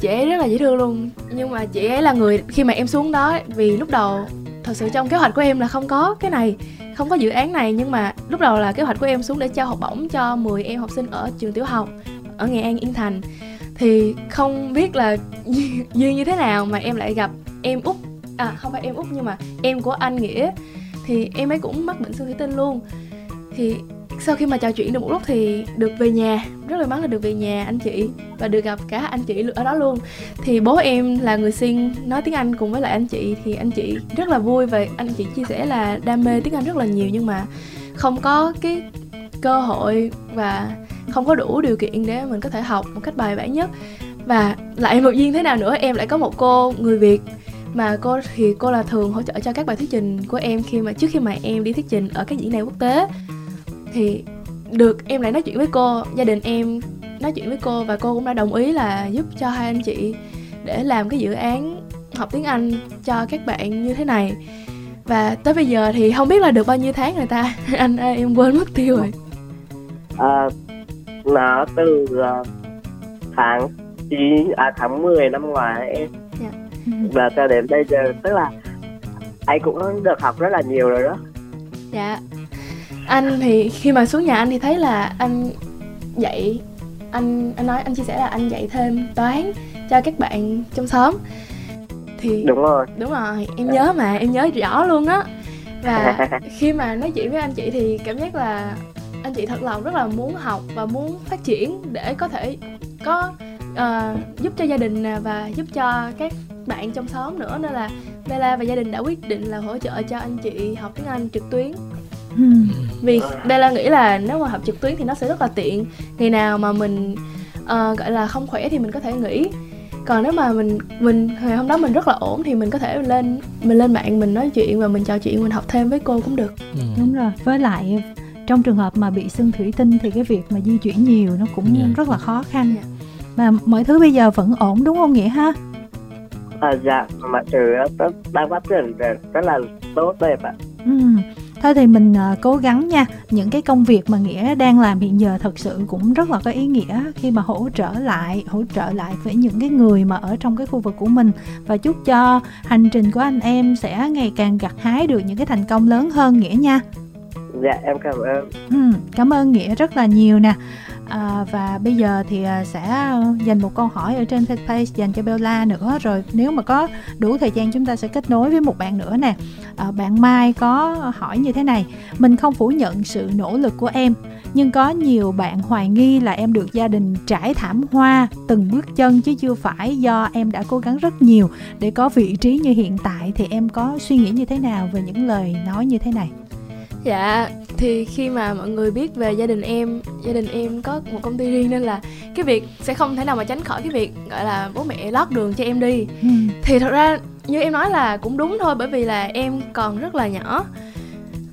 Speaker 1: chị ấy rất là dễ thương luôn nhưng mà chị ấy là người khi mà em xuống đó vì lúc đầu thật sự trong kế hoạch của em là không có cái này không có dự án này, nhưng mà lúc đầu là kế hoạch của em xuống để trao học bổng cho 10 em học sinh ở trường tiểu học, ở nghệ an yên thành. Thì không biết là *laughs* duyên như thế nào mà em lại gặp em út. À không phải em út, nhưng mà em của anh nghĩa. Thì em ấy cũng mắc bệnh xương thủy tinh luôn. Thì sau khi mà trò chuyện được một lúc thì được về nhà, rất là mắn là được về nhà anh chị và được gặp cả anh chị ở đó luôn. Thì bố em là người sinh nói tiếng anh cùng với lại anh chị thì anh chị rất là vui và anh chị chia sẻ là đam mê tiếng anh rất là nhiều nhưng mà không có cái cơ hội và không có đủ điều kiện để mình có thể học một cách bài bản nhất. Và lại một duyên thế nào nữa, em lại có một cô người việt mà cô thì cô là thường hỗ trợ cho các bài thuyết trình của em khi mà trước khi mà em đi thuyết trình ở các diễn đàn quốc tế thì được em lại nói chuyện với cô gia đình em nói chuyện với cô và cô cũng đã đồng ý là giúp cho hai anh chị để làm cái dự án học tiếng Anh cho các bạn như thế này. Và tới bây giờ thì không biết là được bao nhiêu tháng người ta. *laughs* Anh ơi em quên mất tiêu rồi.
Speaker 5: À, nó từ uh, tháng 9 à tháng 10 năm ngoái em? Yeah. Dạ. và cho đến bây giờ tức là anh cũng được học rất là nhiều rồi đó.
Speaker 1: Dạ anh thì khi mà xuống nhà anh thì thấy là anh dạy anh anh nói anh chia sẻ là anh dạy thêm toán cho các bạn trong xóm.
Speaker 5: Thì đúng rồi.
Speaker 1: đúng rồi em nhớ mà em nhớ rõ luôn á. Và *laughs* khi mà nói chuyện với anh chị thì cảm giác là anh chị thật lòng rất là muốn học và muốn phát triển để có thể có uh, giúp cho gia đình nè và giúp cho các bạn trong xóm nữa. Nên là Bella và gia đình đã quyết định là hỗ trợ cho anh chị học tiếng Anh trực tuyến vì Bella nghĩ là nếu mà học trực tuyến thì nó sẽ rất là tiện. Ngày nào mà mình uh, gọi là không khỏe thì mình có thể nghỉ. Còn nếu mà mình mình ngày hôm đó mình rất là ổn thì mình có thể lên mình lên mạng mình nói chuyện và mình trò chuyện mình học thêm với cô cũng được.
Speaker 2: Ừ. đúng rồi. Với lại trong trường hợp mà bị xương thủy tinh thì cái việc mà di chuyển nhiều nó cũng yeah. Dạ. rất là khó khăn. Yeah. mà mọi thứ bây giờ vẫn ổn đúng không nghĩa ha?
Speaker 5: À, dạ. Mọi thứ đang phát triển rất là tốt đẹp ạ. Ừ
Speaker 2: thôi thì mình uh, cố gắng nha. Những cái công việc mà nghĩa đang làm hiện giờ thật sự cũng rất là có ý nghĩa khi mà hỗ trợ lại hỗ trợ lại với những cái người mà ở trong cái khu vực của mình. Và chúc cho hành trình của anh em sẽ ngày càng gặt hái được những cái thành công lớn hơn nghĩa nha
Speaker 5: dạ em cảm ơn. Ừ,
Speaker 2: cảm ơn nghĩa rất là nhiều nè. À, và bây giờ thì à, sẽ dành một câu hỏi ở trên fanpage dành cho Bella nữa. Rồi nếu mà có đủ thời gian chúng ta sẽ kết nối với một bạn nữa nè. À, bạn Mai có hỏi như thế này. Mình không phủ nhận sự nỗ lực của em nhưng có nhiều bạn hoài nghi là em được gia đình trải thảm hoa từng bước chân chứ chưa phải do em đã cố gắng rất nhiều. Để có vị trí như hiện tại thì em có suy nghĩ như thế nào về những lời nói như thế này?
Speaker 1: Dạ thì khi mà mọi người biết về gia đình em gia đình em có một công ty riêng nên là cái việc sẽ không thể nào mà tránh khỏi cái việc gọi là bố mẹ lót đường cho em đi ừ. thì thật ra như em nói là cũng đúng thôi bởi vì là em còn rất là nhỏ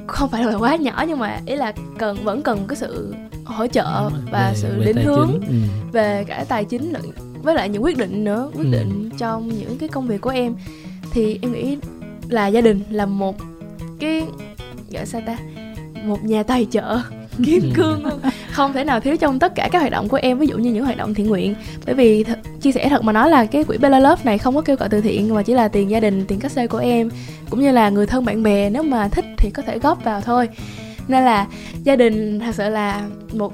Speaker 1: không phải là quá nhỏ nhưng mà ý là cần vẫn cần cái sự hỗ trợ và về, sự định hướng ừ. về cả tài chính lẫn với lại những quyết định nữa quyết ừ. định trong những cái công việc của em thì em nghĩ là gia đình là một cái gọi sao ta? Một nhà tài trợ *laughs* kim ừ. cương luôn. Không thể nào thiếu trong tất cả các hoạt động của em ví dụ như những hoạt động thiện nguyện. Bởi vì th- chia sẻ thật mà nói là cái quỹ Bella Love này không có kêu gọi từ thiện mà chỉ là tiền gia đình tiền cắt xe của em cũng như là người thân bạn bè. Nếu mà thích thì có thể góp vào thôi. Nên là gia đình thật sự là một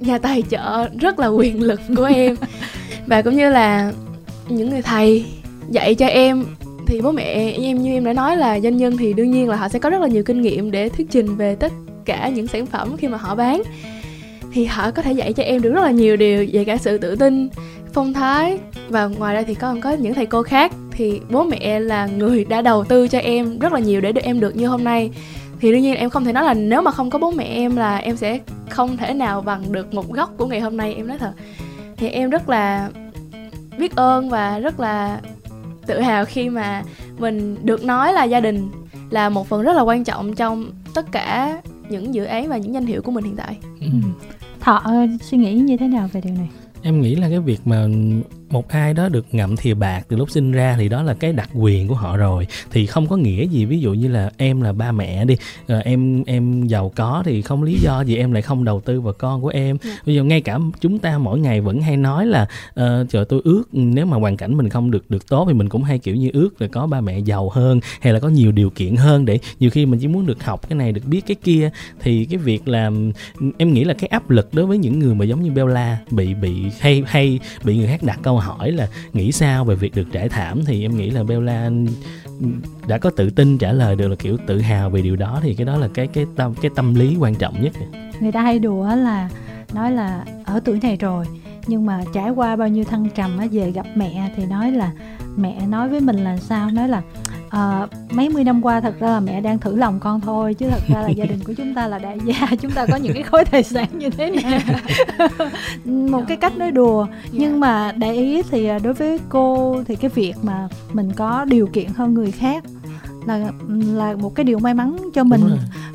Speaker 1: nhà tài trợ rất là quyền lực của em. *laughs* Và cũng như là những người thầy dạy cho em thì bố mẹ em như em đã nói là doanh nhân thì đương nhiên là họ sẽ có rất là nhiều kinh nghiệm để thuyết trình về tất cả những sản phẩm khi mà họ bán. Thì họ có thể dạy cho em được rất là nhiều điều về cả sự tự tin, phong thái và ngoài ra thì còn có những thầy cô khác. Thì bố mẹ là người đã đầu tư cho em rất là nhiều để được em được như hôm nay. Thì đương nhiên em không thể nói là nếu mà không có bố mẹ em là em sẽ không thể nào bằng được một góc của ngày hôm nay, em nói thật. Thì em rất là biết ơn và rất là tự hào khi mà mình được nói là gia đình là một phần rất là quan trọng trong tất cả những dự án và những danh hiệu của mình hiện tại
Speaker 2: ừ. thọ suy nghĩ như thế nào về điều này
Speaker 3: em nghĩ là cái việc mà một ai đó được ngậm thìa bạc từ lúc sinh ra thì đó là cái đặc quyền của họ rồi thì không có nghĩa gì ví dụ như là em là ba mẹ đi uh, em em giàu có thì không lý do gì em lại không đầu tư vào con của em yeah. Dạ. bây giờ ngay cả chúng ta mỗi ngày vẫn hay nói là uh, trời tôi ước nếu mà hoàn cảnh mình không được được tốt thì mình cũng hay kiểu như ước là có ba mẹ giàu hơn hay là có nhiều điều kiện hơn để nhiều khi mình chỉ muốn được học cái này được biết cái kia thì cái việc là em nghĩ là cái áp lực đối với những người mà giống như Bella bị bị hay hay bị người khác đặt câu hỏi là nghĩ sao về việc được trải thảm, thì em nghĩ là Bella đã có tự tin trả lời được là kiểu tự hào về điều đó, thì cái đó là cái cái tâm cái tâm lý quan trọng nhất.
Speaker 2: Người ta hay đùa là nói là ở tuổi này rồi, nhưng mà trải qua bao nhiêu thăng trầm á, về gặp mẹ thì nói là, mẹ nói với mình là sao? Nói là à, mấy mươi năm qua thật ra là mẹ đang thử lòng con thôi chứ thật ra là gia đình của chúng ta là đại gia. *laughs* Chúng ta có những cái khối tài sản như thế này *laughs* một cái cách nói đùa. Nhưng dạ. mà để ý thì à, đối với cô thì cái việc mà mình có điều kiện hơn người khác là là một cái điều may mắn cho mình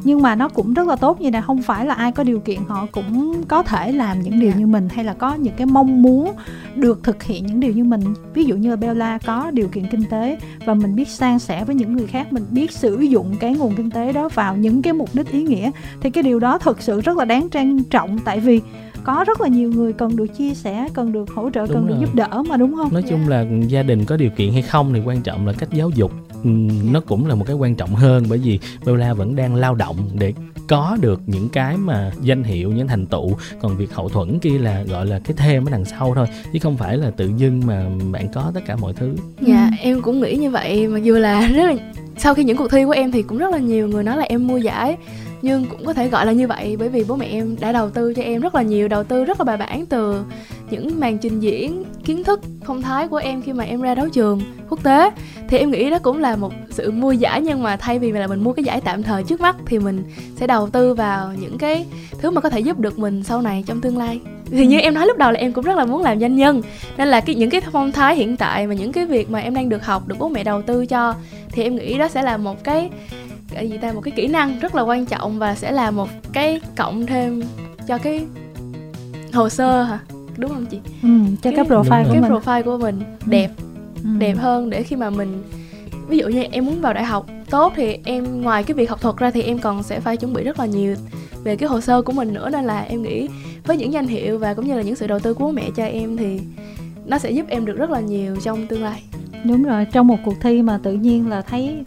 Speaker 2: nhưng mà nó cũng rất là tốt như này không phải là ai có điều kiện họ cũng có thể làm những điều. Dạ. như mình hay là có những cái mong muốn được thực hiện những điều như mình ví dụ như là Bella có điều kiện kinh tế và mình biết san sẻ với những người khác mình biết sử dụng cái nguồn kinh tế đó vào những cái mục đích ý nghĩa thì cái điều đó thực sự rất là đáng trân trọng tại vì có rất là nhiều người cần được chia sẻ cần được hỗ trợ đúng cần rồi. được giúp đỡ mà đúng không
Speaker 3: nói chung là gia đình có điều kiện hay không thì quan trọng là cách giáo dục Ừ, nó cũng là một cái quan trọng hơn bởi vì Bella vẫn đang lao động để có được những cái mà danh hiệu, những thành tựu. Còn việc hậu thuẫn kia là gọi là cái thêm ở đằng sau thôi, chứ không phải là tự dưng mà bạn có tất cả mọi thứ.
Speaker 1: Dạ em cũng nghĩ như vậy, mặc dù là rất là, sau khi những cuộc thi của em thì cũng rất là nhiều người nói là em mua giải nhưng cũng có thể gọi là như vậy, bởi vì bố mẹ em đã đầu tư cho em rất là nhiều, đầu tư rất là bài bản từ những màn trình diễn kiến thức, phong thái của em khi mà em ra đấu trường quốc tế. Thì em nghĩ đó cũng là một sự mua giải, nhưng mà thay vì là mình mua cái giải tạm thời trước mắt thì mình sẽ đầu tư vào những cái thứ mà có thể giúp được mình sau này trong tương lai. Thì như em nói lúc đầu là em cũng rất là muốn làm doanh nhân, nên là cái những cái phong thái hiện tại mà những cái việc mà em đang được học, được bố mẹ đầu tư cho, thì em nghĩ đó sẽ là một cái cái gì ta một cái kỹ năng rất là quan trọng và sẽ là một cái cộng thêm cho cái hồ sơ hả đúng không chị
Speaker 2: ừ, cho cái, cái profile của
Speaker 1: cái
Speaker 2: mình.
Speaker 1: profile của mình ừ. đẹp ừ. đẹp hơn để khi mà mình ví dụ như em muốn vào đại học tốt thì em ngoài cái việc học thuật ra thì em còn sẽ phải chuẩn bị rất là nhiều về cái hồ sơ của mình nữa nên là em nghĩ với những danh hiệu và cũng như là những sự đầu tư của mẹ cho em thì nó sẽ giúp em được rất là nhiều trong tương lai
Speaker 2: đúng rồi trong một cuộc thi mà tự nhiên là thấy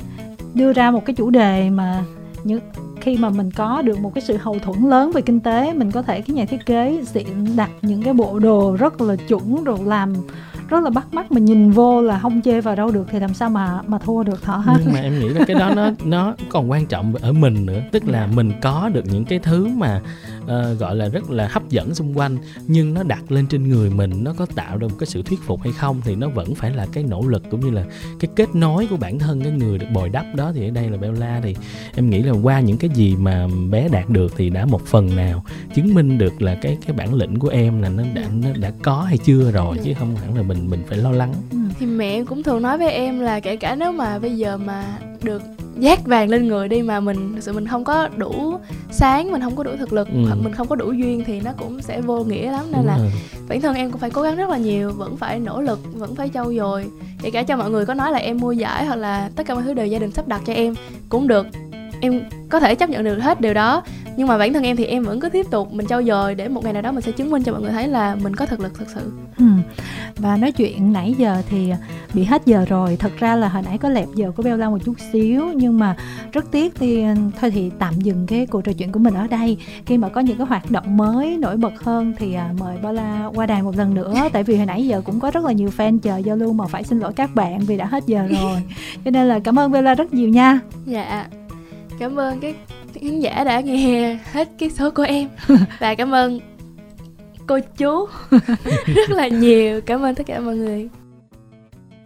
Speaker 2: đưa ra một cái chủ đề mà những khi mà mình có được một cái sự hậu thuẫn lớn về kinh tế mình có thể cái nhà thiết kế diện đặt những cái bộ đồ rất là chuẩn rồi làm rất là bắt mắt mà nhìn vô là không chê vào đâu được thì làm sao mà mà thua được họ
Speaker 3: hết nhưng mà em nghĩ là cái đó nó *laughs* nó còn quan trọng ở mình nữa. Tức là mình có được những cái thứ mà uh, gọi là rất là hấp dẫn xung quanh nhưng nó đặt lên trên người mình nó có tạo ra một cái sự thuyết phục hay không thì nó vẫn phải là cái nỗ lực cũng như là cái kết nối của bản thân cái người được bồi đắp đó thì ở đây là Bella thì em nghĩ là qua những cái gì mà bé đạt được thì đã một phần nào chứng minh được là cái cái bản lĩnh của em là nó đã nó đã có hay chưa rồi chứ không hẳn là mình mình phải lo lắng
Speaker 1: ừ. thì mẹ em cũng thường nói với em là kể cả nếu mà bây giờ mà được giác vàng lên người đi mà mình thực sự mình không có đủ sáng mình không có đủ thực lực ừ. hoặc mình không có đủ duyên thì nó cũng sẽ vô nghĩa lắm nên Đúng là rồi. bản thân em cũng phải cố gắng rất là nhiều vẫn phải nỗ lực vẫn phải trau dồi kể cả cho mọi người có nói là em mua giải hoặc là tất cả mọi thứ đều gia đình sắp đặt cho em cũng được em có thể chấp nhận được hết điều đó nhưng mà bản thân em thì em vẫn cứ tiếp tục mình trau dồi để một ngày nào đó mình sẽ chứng minh cho mọi người thấy là mình có thực lực thực sự.
Speaker 2: Ừ. và nói chuyện nãy giờ thì bị hết giờ rồi. Thật ra là hồi nãy có lẹp giờ của Bella một chút xíu nhưng mà rất tiếc thì thôi thì tạm dừng cái cuộc trò chuyện của mình ở đây. Khi mà có những cái hoạt động mới nổi bật hơn thì à, mời Bella qua đài một lần nữa. Tại vì hồi nãy giờ cũng có rất là nhiều fan chờ giao lưu mà phải xin lỗi các bạn vì đã hết giờ rồi. *laughs* Cho nên là cảm ơn Bella rất nhiều nha.
Speaker 1: Dạ cảm ơn cái khán giả đã nghe hết cái số của em. *laughs* Và cảm ơn cô chú rất là nhiều. Cảm ơn tất cả mọi người